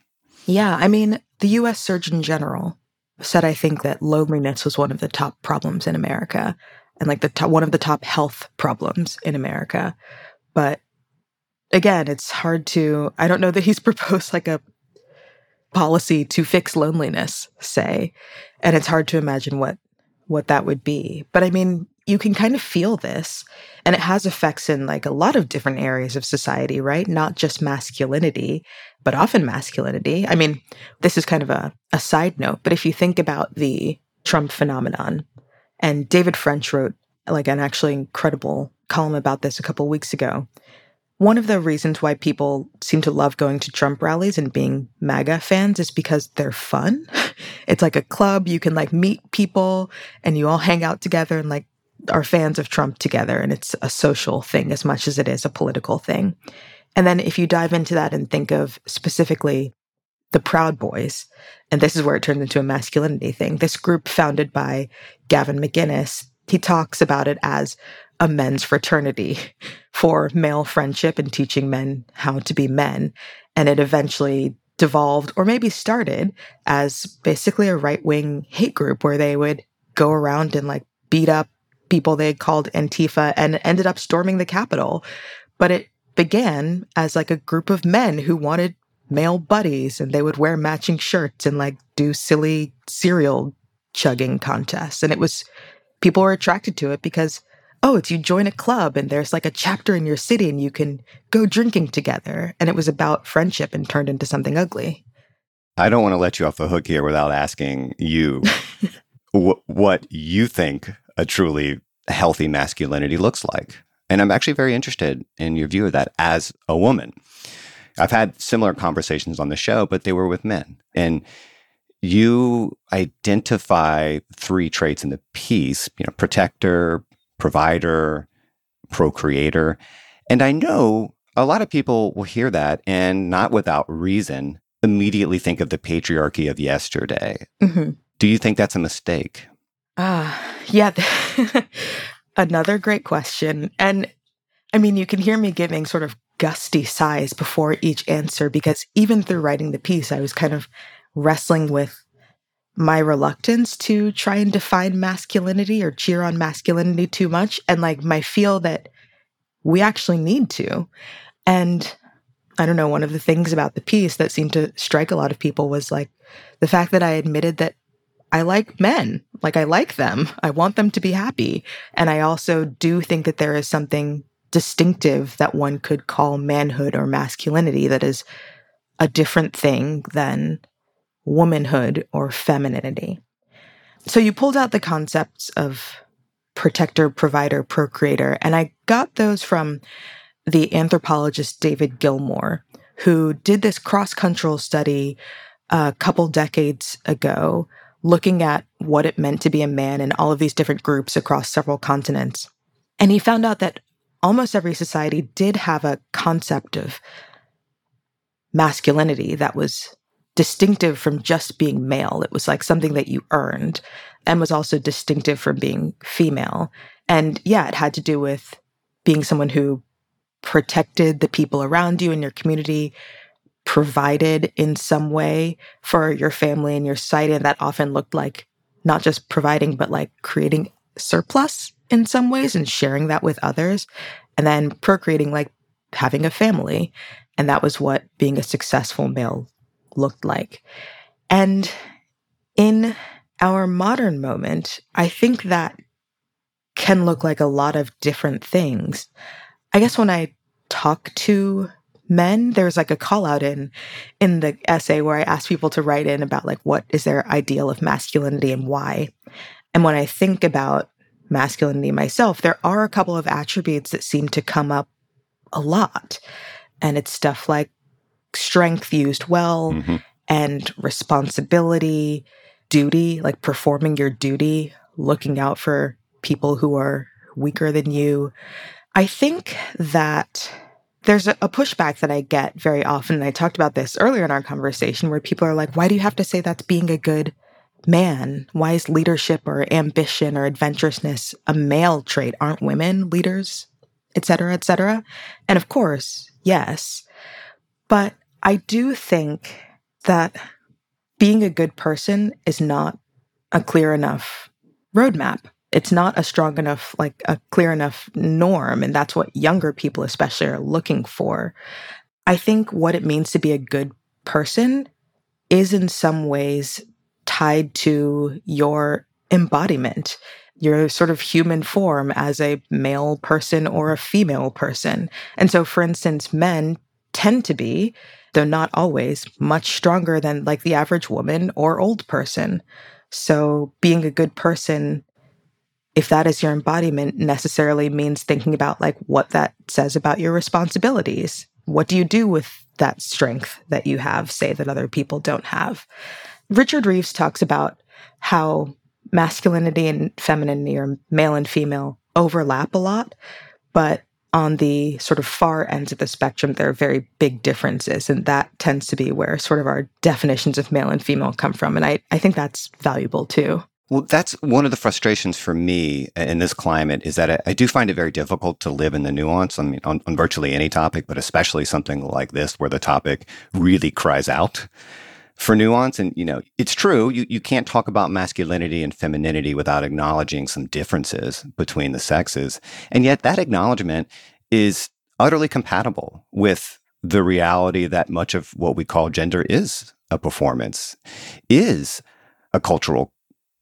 Yeah. I mean, the US Surgeon General said I think that loneliness was one of the top problems in America and like the top, one of the top health problems in America. But again, it's hard to, I don't know that he's proposed like a policy to fix loneliness, say, and it's hard to imagine what, what that would be. But I mean, you can kind of feel this and it has effects in like a lot of different areas of society, right? Not just masculinity, but often masculinity. I mean, this is kind of a, a side note, but if you think about the Trump phenomenon, and David French wrote like an actually incredible column about this a couple weeks ago. One of the reasons why people seem to love going to Trump rallies and being MAGA fans is because they're fun. It's like a club. You can like meet people and you all hang out together and like are fans of Trump together. And it's a social thing as much as it is a political thing. And then if you dive into that and think of specifically the Proud Boys, and this is where it turns into a masculinity thing. This group founded by Gavin McInnes, he talks about it as a men's fraternity for male friendship and teaching men how to be men. And it eventually devolved or maybe started as basically a right wing hate group where they would go around and like beat up people they called Antifa and ended up storming the Capitol. But it began as like a group of men who wanted male buddies and they would wear matching shirts and like do silly cereal chugging contests. And it was, people were attracted to it because oh, it's you join a club and there's like a chapter in your city and you can go drinking together. And it was about friendship and turned into something ugly. I don't want to let you off the hook here without asking you wh- what you think a truly healthy masculinity looks like. And I'm actually very interested in your view of that as a woman. I've had similar conversations on the show, but they were with men. And you identify three traits in the piece, you know, protector, provider, procreator. And I know a lot of people will hear that and not without reason immediately think of the patriarchy of yesterday. Mm-hmm. Do you think that's a mistake? Ah, uh, yeah. Another great question. And I mean, you can hear me giving sort of gusty sighs before each answer because even through writing the piece, I was kind of wrestling with my reluctance to try and define masculinity or cheer on masculinity too much and like my feel that we actually need to. And I don't know, one of the things about the piece that seemed to strike a lot of people was like the fact that I admitted that I like men. Like I like them. I want them to be happy. And I also do think that there is something distinctive that one could call manhood or masculinity that is a different thing than womanhood or femininity. So you pulled out the concepts of protector, provider, procreator, and I got those from the anthropologist David Gilmore, who did this cross cultural study a couple decades ago, looking at what it meant to be a man in all of these different groups across several continents. And he found out that almost every society did have a concept of masculinity that was distinctive from just being male. It was like something that you earned and was also distinctive from being female. And yeah, it had to do with being someone who protected the people around you and your community, provided in some way for your family and your society. And that often looked like not just providing, but like creating surplus in some ways and sharing that with others. And then procreating, like having a family. And that was what being a successful male looked like. And in our modern moment, I think that can look like a lot of different things. I guess when I talk to men, there's like a call out in in the essay where I ask people to write in about like what is their ideal of masculinity and why. And when I think about masculinity myself, there are a couple of attributes that seem to come up a lot. And it's stuff like strength used well mm-hmm. and responsibility, duty, like performing your duty, looking out for people who are weaker than you. I think that there's a, a, pushback that I get very often. And I talked about this earlier in our conversation where people are like, why do you have to say that's being a good man? Why is leadership or ambition or adventurousness a male trait? Aren't women leaders, et cetera, et cetera? And of course, yes. But I do think that being a good person is not a clear enough roadmap it's not a strong enough, like a clear enough norm. And that's what younger people, especially, are looking for. I think what it means to be a good person is in some ways tied to your embodiment, your sort of human form as a male person or a female person. And so, for instance, men tend to be, though not always, much stronger than like the average woman or old person. So, being a good person if that is your embodiment necessarily means thinking about like what that says about your responsibilities what do you do with that strength that you have say that other people don't have richard reeves talks about how masculinity and femininity or male and female overlap a lot but on the sort of far ends of the spectrum there are very big differences and that tends to be where sort of our definitions of male and female come from and i, I think that's valuable too well, that's one of the frustrations for me in this climate is that I, I do find it very difficult to live in the nuance. On, on, virtually any topic, but especially something like this, where the topic really cries out for nuance. And, you know, it's true. You, you can't talk about masculinity and femininity without acknowledging some differences between the sexes. And yet that acknowledgement is utterly compatible with the reality that much of what we call gender is a performance, is a cultural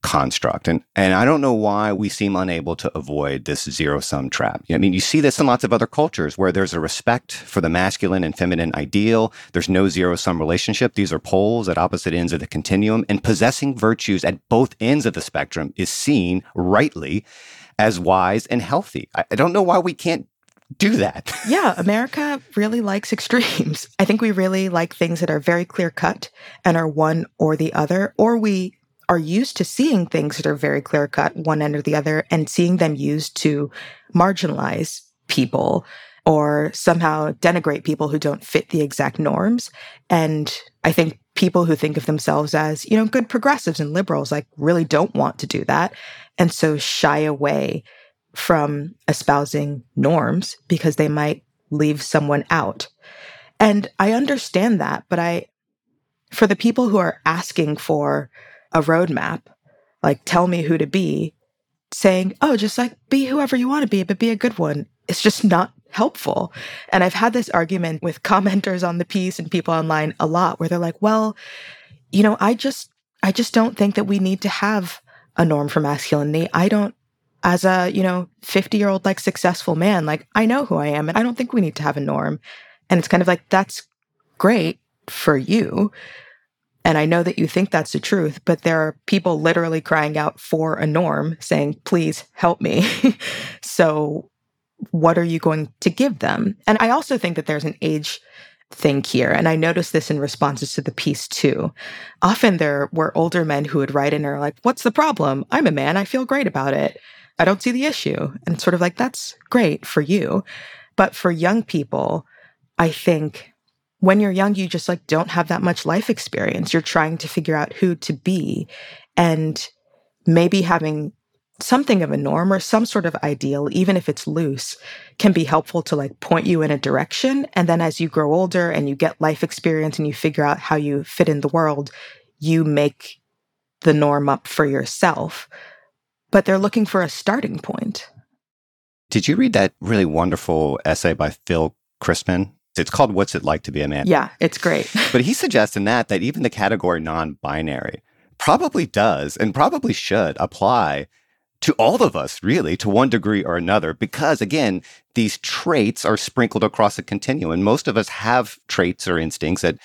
construct. And and I don't know why we seem unable to avoid this zero sum trap. I mean, you see this in lots of other cultures where there's a respect for the masculine and feminine ideal. There's no zero sum relationship. These are poles at opposite ends of the continuum, and possessing virtues at both ends of the spectrum is seen rightly as wise and healthy. I, I don't know why we can't do that. yeah, America really likes extremes. I think we really like things that are very clear cut and are one or the other, or we are used to seeing things that are very clear cut, one end or the other, and seeing them used to marginalize people or somehow denigrate people who don't fit the exact norms. And I think people who think of themselves as, you know, good progressives and liberals, like really don't want to do that. And so shy away from espousing norms because they might leave someone out. And I understand that, but I, for the people who are asking for a roadmap, like tell me who to be, saying, oh, just like be whoever you want to be, but be a good one. It's just not helpful. And I've had this argument with commenters on the piece and people online a lot where they're like, well, you know, I just, I just don't think that we need to have a norm for masculinity. I don't, as a, you know, 50 year old, like successful man, like I know who I am and I don't think we need to have a norm. And it's kind of like, that's great for you. And I know that you think that's the truth, but there are people literally crying out for a norm saying, please help me. so, what are you going to give them? And I also think that there's an age thing here. And I noticed this in responses to the piece too. Often there were older men who would write in and are like, What's the problem? I'm a man. I feel great about it. I don't see the issue. And sort of like, That's great for you. But for young people, I think when you're young, you just like don't have that much life experience. You're trying to figure out who to be and maybe having something of a norm or some sort of ideal, even if it's loose, can be helpful to like point you in a direction. And then as you grow older and you get life experience and you figure out how you fit in the world, you make the norm up for yourself. But they're looking for a starting point. Did you read that really wonderful essay by Phil Christman it's called What's It Like to Be a Man? Yeah, it's great. but he suggests in that that even the category non binary probably does and probably should apply to all of us, really, to one degree or another, because again, these traits are sprinkled across a continuum. Most of us have traits or instincts at,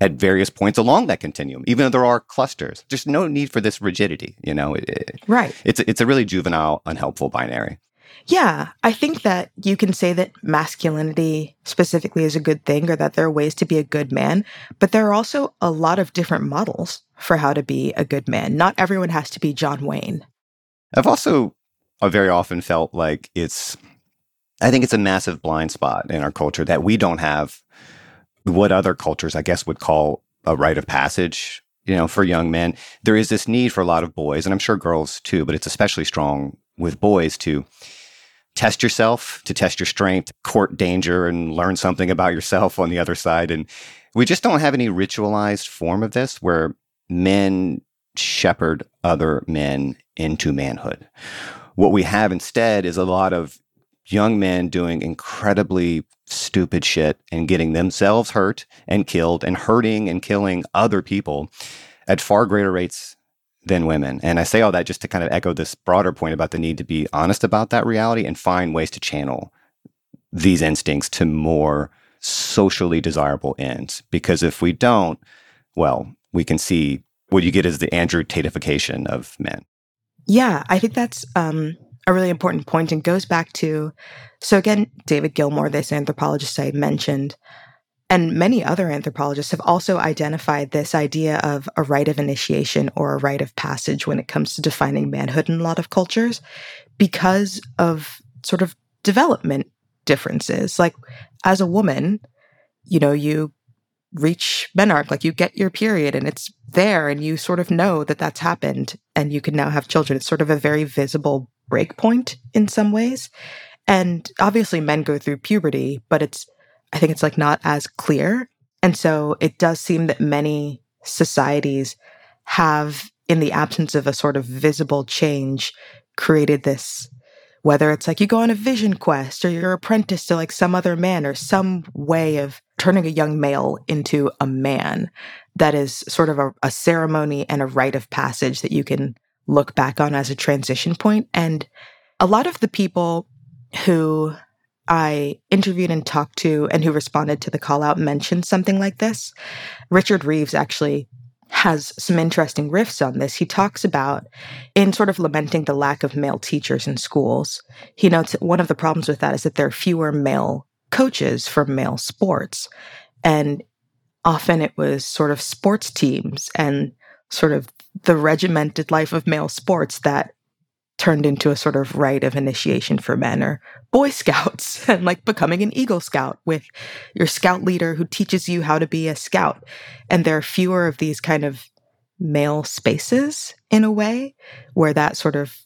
at various points along that continuum, even though there are clusters. There's no need for this rigidity, you know? It, right. It's, it's a really juvenile, unhelpful binary. Yeah, I think that you can say that masculinity specifically is a good thing or that there are ways to be a good man, but there are also a lot of different models for how to be a good man. Not everyone has to be John Wayne. I've also I very often felt like it's I think it's a massive blind spot in our culture that we don't have what other cultures I guess would call a rite of passage you know, for young men, there is this need for a lot of boys, and I'm sure girls too, but it's especially strong with boys to test yourself, to test your strength, court danger, and learn something about yourself on the other side. And we just don't have any ritualized form of this where men shepherd other men into manhood. What we have instead is a lot of young men doing incredibly stupid shit and getting themselves hurt and killed and hurting and killing other people at far greater rates than women. And I say all that just to kind of echo this broader point about the need to be honest about that reality and find ways to channel these instincts to more socially desirable ends. Because if we don't, well, we can see what you get is the Andrew Tateification of men. Yeah, I think that's um, a really important point and goes back to so again, David Gilmore, this anthropologist I mentioned, and many other anthropologists have also identified this idea of a rite of initiation or a rite of passage when it comes to defining manhood in a lot of cultures because of sort of development differences. Like as a woman, you know, you reach menarche, like you get your period and it's there and you sort of know that that's happened and you can now have children. It's sort of a very visible breakpoint in some ways. And obviously men go through puberty, but it's I think it's like not as clear. And so it does seem that many societies have, in the absence of a sort of visible change, created this whether it's like you go on a vision quest or you're apprenticed to like some other man or some way of turning a young male into a man that is sort of a, a ceremony and a rite of passage that you can look back on as a transition point. And a lot of the people who I interviewed and talked to and who responded to the call out mentioned something like this. Richard Reeves actually has some interesting riffs on this. He talks about, in sort of lamenting the lack of male teachers in schools, he notes that one of the problems with that is that there are fewer male coaches for male sports. And often it was sort of sports teams and sort of the regimented life of male sports that turned into a sort of rite of initiation for men or boy scouts and like becoming an eagle scout with your scout leader who teaches you how to be a scout. And there are fewer of these kind of male spaces in a way where that sort of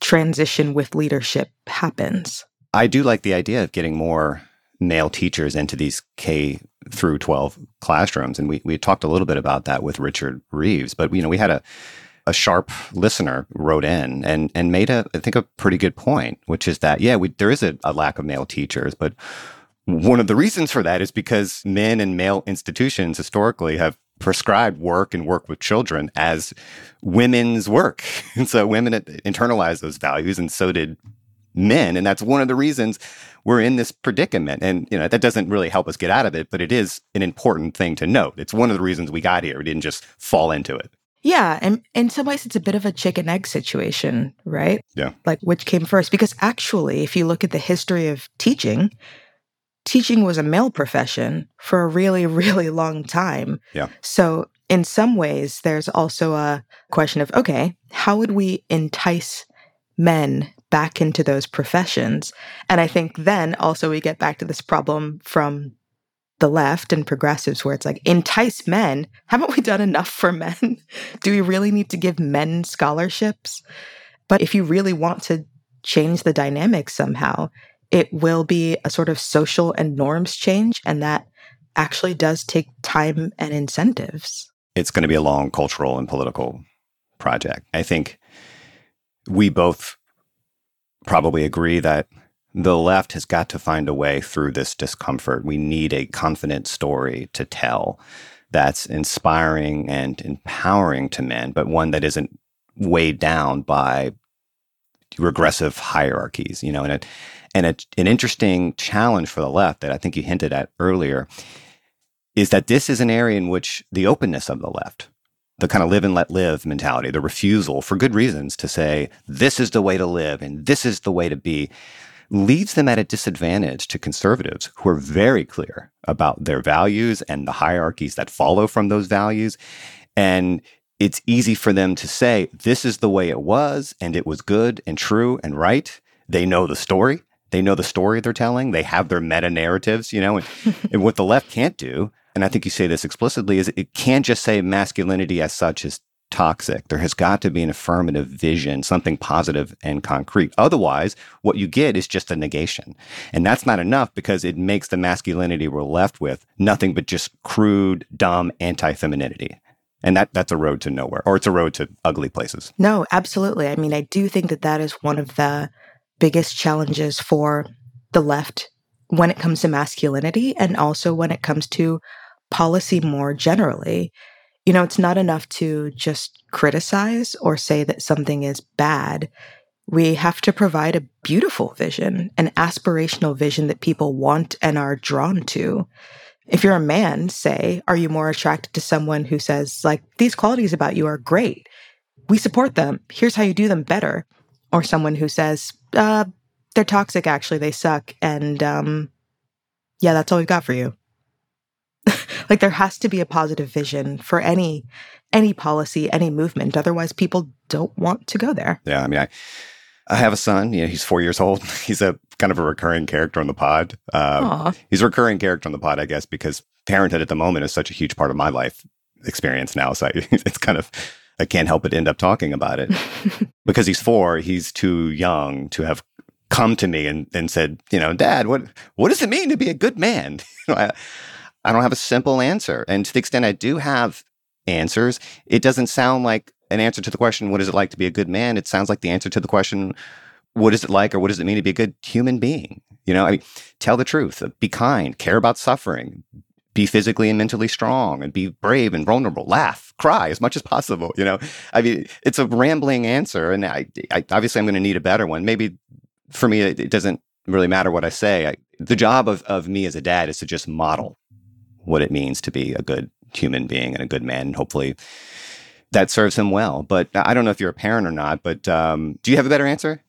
transition with leadership happens. I do like the idea of getting more male teachers into these k through 12 classrooms and we, we talked a little bit about that with richard reeves but you know we had a a sharp listener wrote in and and made a I think a pretty good point, which is that yeah, we, there is a, a lack of male teachers, but one of the reasons for that is because men and male institutions historically have prescribed work and work with children as women's work. And so women internalize those values and so did men. And that's one of the reasons we're in this predicament. And, you know, that doesn't really help us get out of it, but it is an important thing to note. It's one of the reasons we got here. We didn't just fall into it. Yeah, and in some ways it's a bit of a chicken egg situation, right? Yeah. Like which came first because actually if you look at the history of teaching, teaching was a male profession for a really really long time. Yeah. So in some ways there's also a question of okay, how would we entice men back into those professions? And I think then also we get back to this problem from the left and progressives where it's like entice men. Haven't we done enough for men? Do we really need to give men scholarships? But if you really want to change the dynamics somehow it will be a sort of social and norms change and that actually does take time and incentives. It's going to be a long cultural and political project. I think we both probably agree that the left has got to find a way through this discomfort. We need a confident story to tell that's inspiring and empowering to men, but one that isn't weighed down by regressive hierarchies, you know, and, and a, an interesting challenge for the left that I think you hinted at earlier is that this is an area in which the openness of the left, the kind of live and let live mentality, the refusal for good reasons to say, this is the way to live and this is the way to be, leaves them at a disadvantage to conservatives who are very clear about their values and the hierarchies that follow from those values. And it's easy for them to say, this is the way it was, and it was good and true and right. They know the story. They know the story they're telling. They have their meta narratives, you know, and, and what the left can't do, and I think you say this explicitly, is it can't just say masculinity as such is toxic. There has got to be an affirmative vision, something positive and concrete. Otherwise, what you get is just a negation. And that's not enough because it makes the masculinity we're left with nothing but just crude, dumb anti femininity. And that, that's a road to nowhere, or it's a road to ugly places. No, absolutely. I mean, I do think that that is one of the biggest challenges for the left when it comes to masculinity and also when it comes to policy more generally you know, it's not enough to just criticize or say that something is bad. We have to provide a beautiful vision, an aspirational vision that people want and are drawn to. If you're a man, say, are you more attracted to someone who says, like, these qualities about you are great? We support them. Here's how you do them better. Or someone who says, uh, they're toxic, actually, they suck. And, um, yeah, that's all we've got for you. like there has to be a positive vision for any any policy, any movement. Otherwise, people don't want to go there. Yeah, I mean, I I have a son. You know, he's four years old. He's a kind of a recurring character on the pod. Um, he's a recurring character on the pod, I guess, because parenthood at the moment is such a huge part of my life experience now. So I, it's kind of I can't help but end up talking about it because he's four. He's too young to have come to me and, and said, you know, Dad, what what does it mean to be a good man? you know, I, I don't have a simple answer. And to the extent I do have answers, it doesn't sound like an answer to the question, what is it like to be a good man? It sounds like the answer to the question, what is it like or what does it mean to be a good human being? You know, I mean, tell the truth, uh, be kind, care about suffering, be physically and mentally strong and be brave and vulnerable, laugh, cry as much as possible. You know, I mean, it's a rambling answer, and I, I obviously I'm going to need a better one. Maybe for me, it, it doesn't really matter what I say. I, the job of, of me as a dad is to just model what it means to be a good human being and a good man, and hopefully that serves him well. But I don't know if you're a parent or not. But um, do you have a better answer?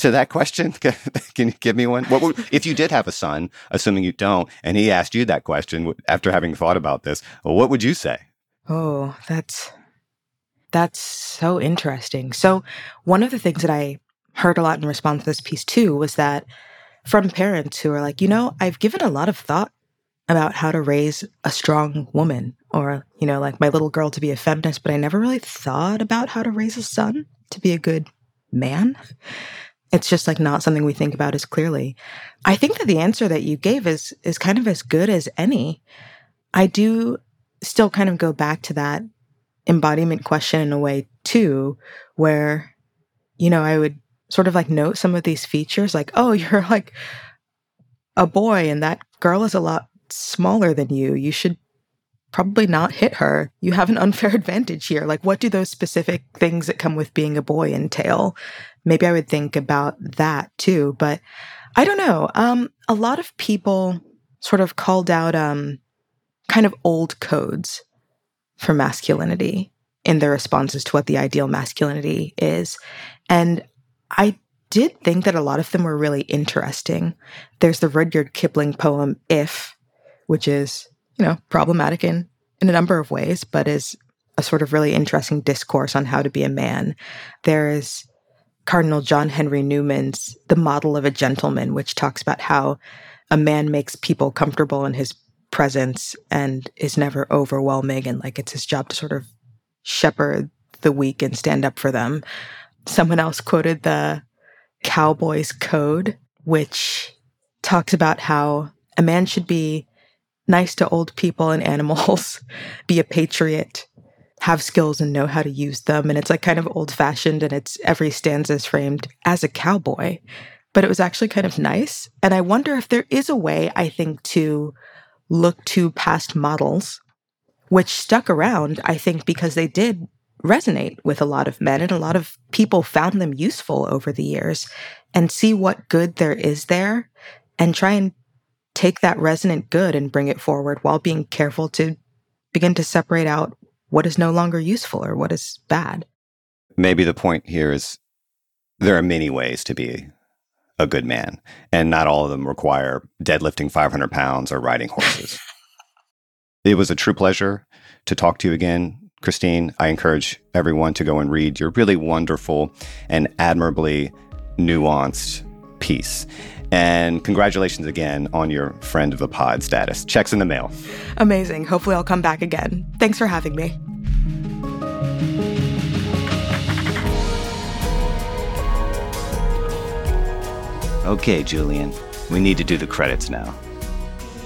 to that question? Can you give me one? What would, if you did have a son, assuming you don't, and he asked you that question after having thought about this, well, what would you say? Oh, that's that's so interesting. So, one of the things that I heard a lot in response to this piece too was that from parents who are like, you know, I've given a lot of thought about how to raise a strong woman or, you know, like my little girl to be a feminist, but I never really thought about how to raise a son to be a good man it's just like not something we think about as clearly. I think that the answer that you gave is is kind of as good as any. I do still kind of go back to that embodiment question in a way too, where, you know, I would sort of like note some of these features like, oh, you're like a boy and that girl is a lot smaller than you. You should probably not hit her. You have an unfair advantage here. Like, what do those specific things that come with being a boy entail? maybe I would think about that too. But I don't know. Um, a lot of people sort of called out um, kind of old codes for masculinity in their responses to what the ideal masculinity is. And I did think that a lot of them were really interesting. There's the Rudyard Kipling poem If, which is, you know, problematic in, in a number of ways, but is a sort of really interesting discourse on how to be a man. There is Cardinal John Henry Newman's The Model of a Gentleman, which talks about how a man makes people comfortable in his presence and is never overwhelming and like it's his job to sort of shepherd the weak and stand up for them. Someone else quoted the Cowboys Code, which talks about how a man should be nice to old people and animals, be a patriot, have skills and know how to use them. And it's like kind of old fashioned and it's every stanza is framed as a cowboy. But it was actually kind of nice. And I wonder if there is a way, I think, to look to past models, which stuck around, I think, because they did resonate with a lot of men and a lot of people found them useful over the years and see what good there is there and try and take that resonant good and bring it forward while being careful to begin to separate out what is no longer useful or what is bad. Maybe the point here is there are many ways to be a good man, and not all of them require deadlifting 500 pounds or riding horses. it was a true pleasure to talk to you again, Christine. I encourage everyone to go and read your really wonderful and admirably nuanced piece. And congratulations again on your friend of the pod status. Checks in the mail. Amazing. Hopefully, I'll come back again. Thanks for having me. Okay, Julian, we need to do the credits now.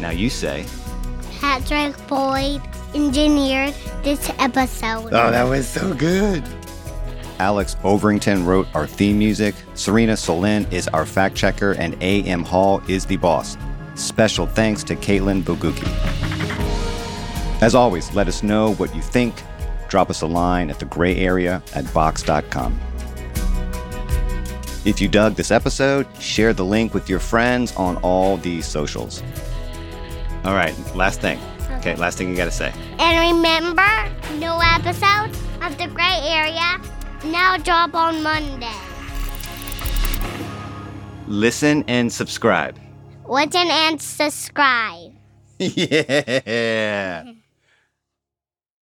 Now you say. Patrick Boyd engineered this episode. Oh, that was so good. Alex Overington wrote our theme music. Serena Solin is our fact checker, and A.M. Hall is the boss. Special thanks to Caitlin Boguki. As always, let us know what you think. Drop us a line at the gray area at vox.com. If you dug this episode, share the link with your friends on all these socials. All right, last thing. Okay, last thing you got to say. And remember, no episodes of the gray area now drop on Monday. Listen and subscribe. Listen and subscribe. yeah.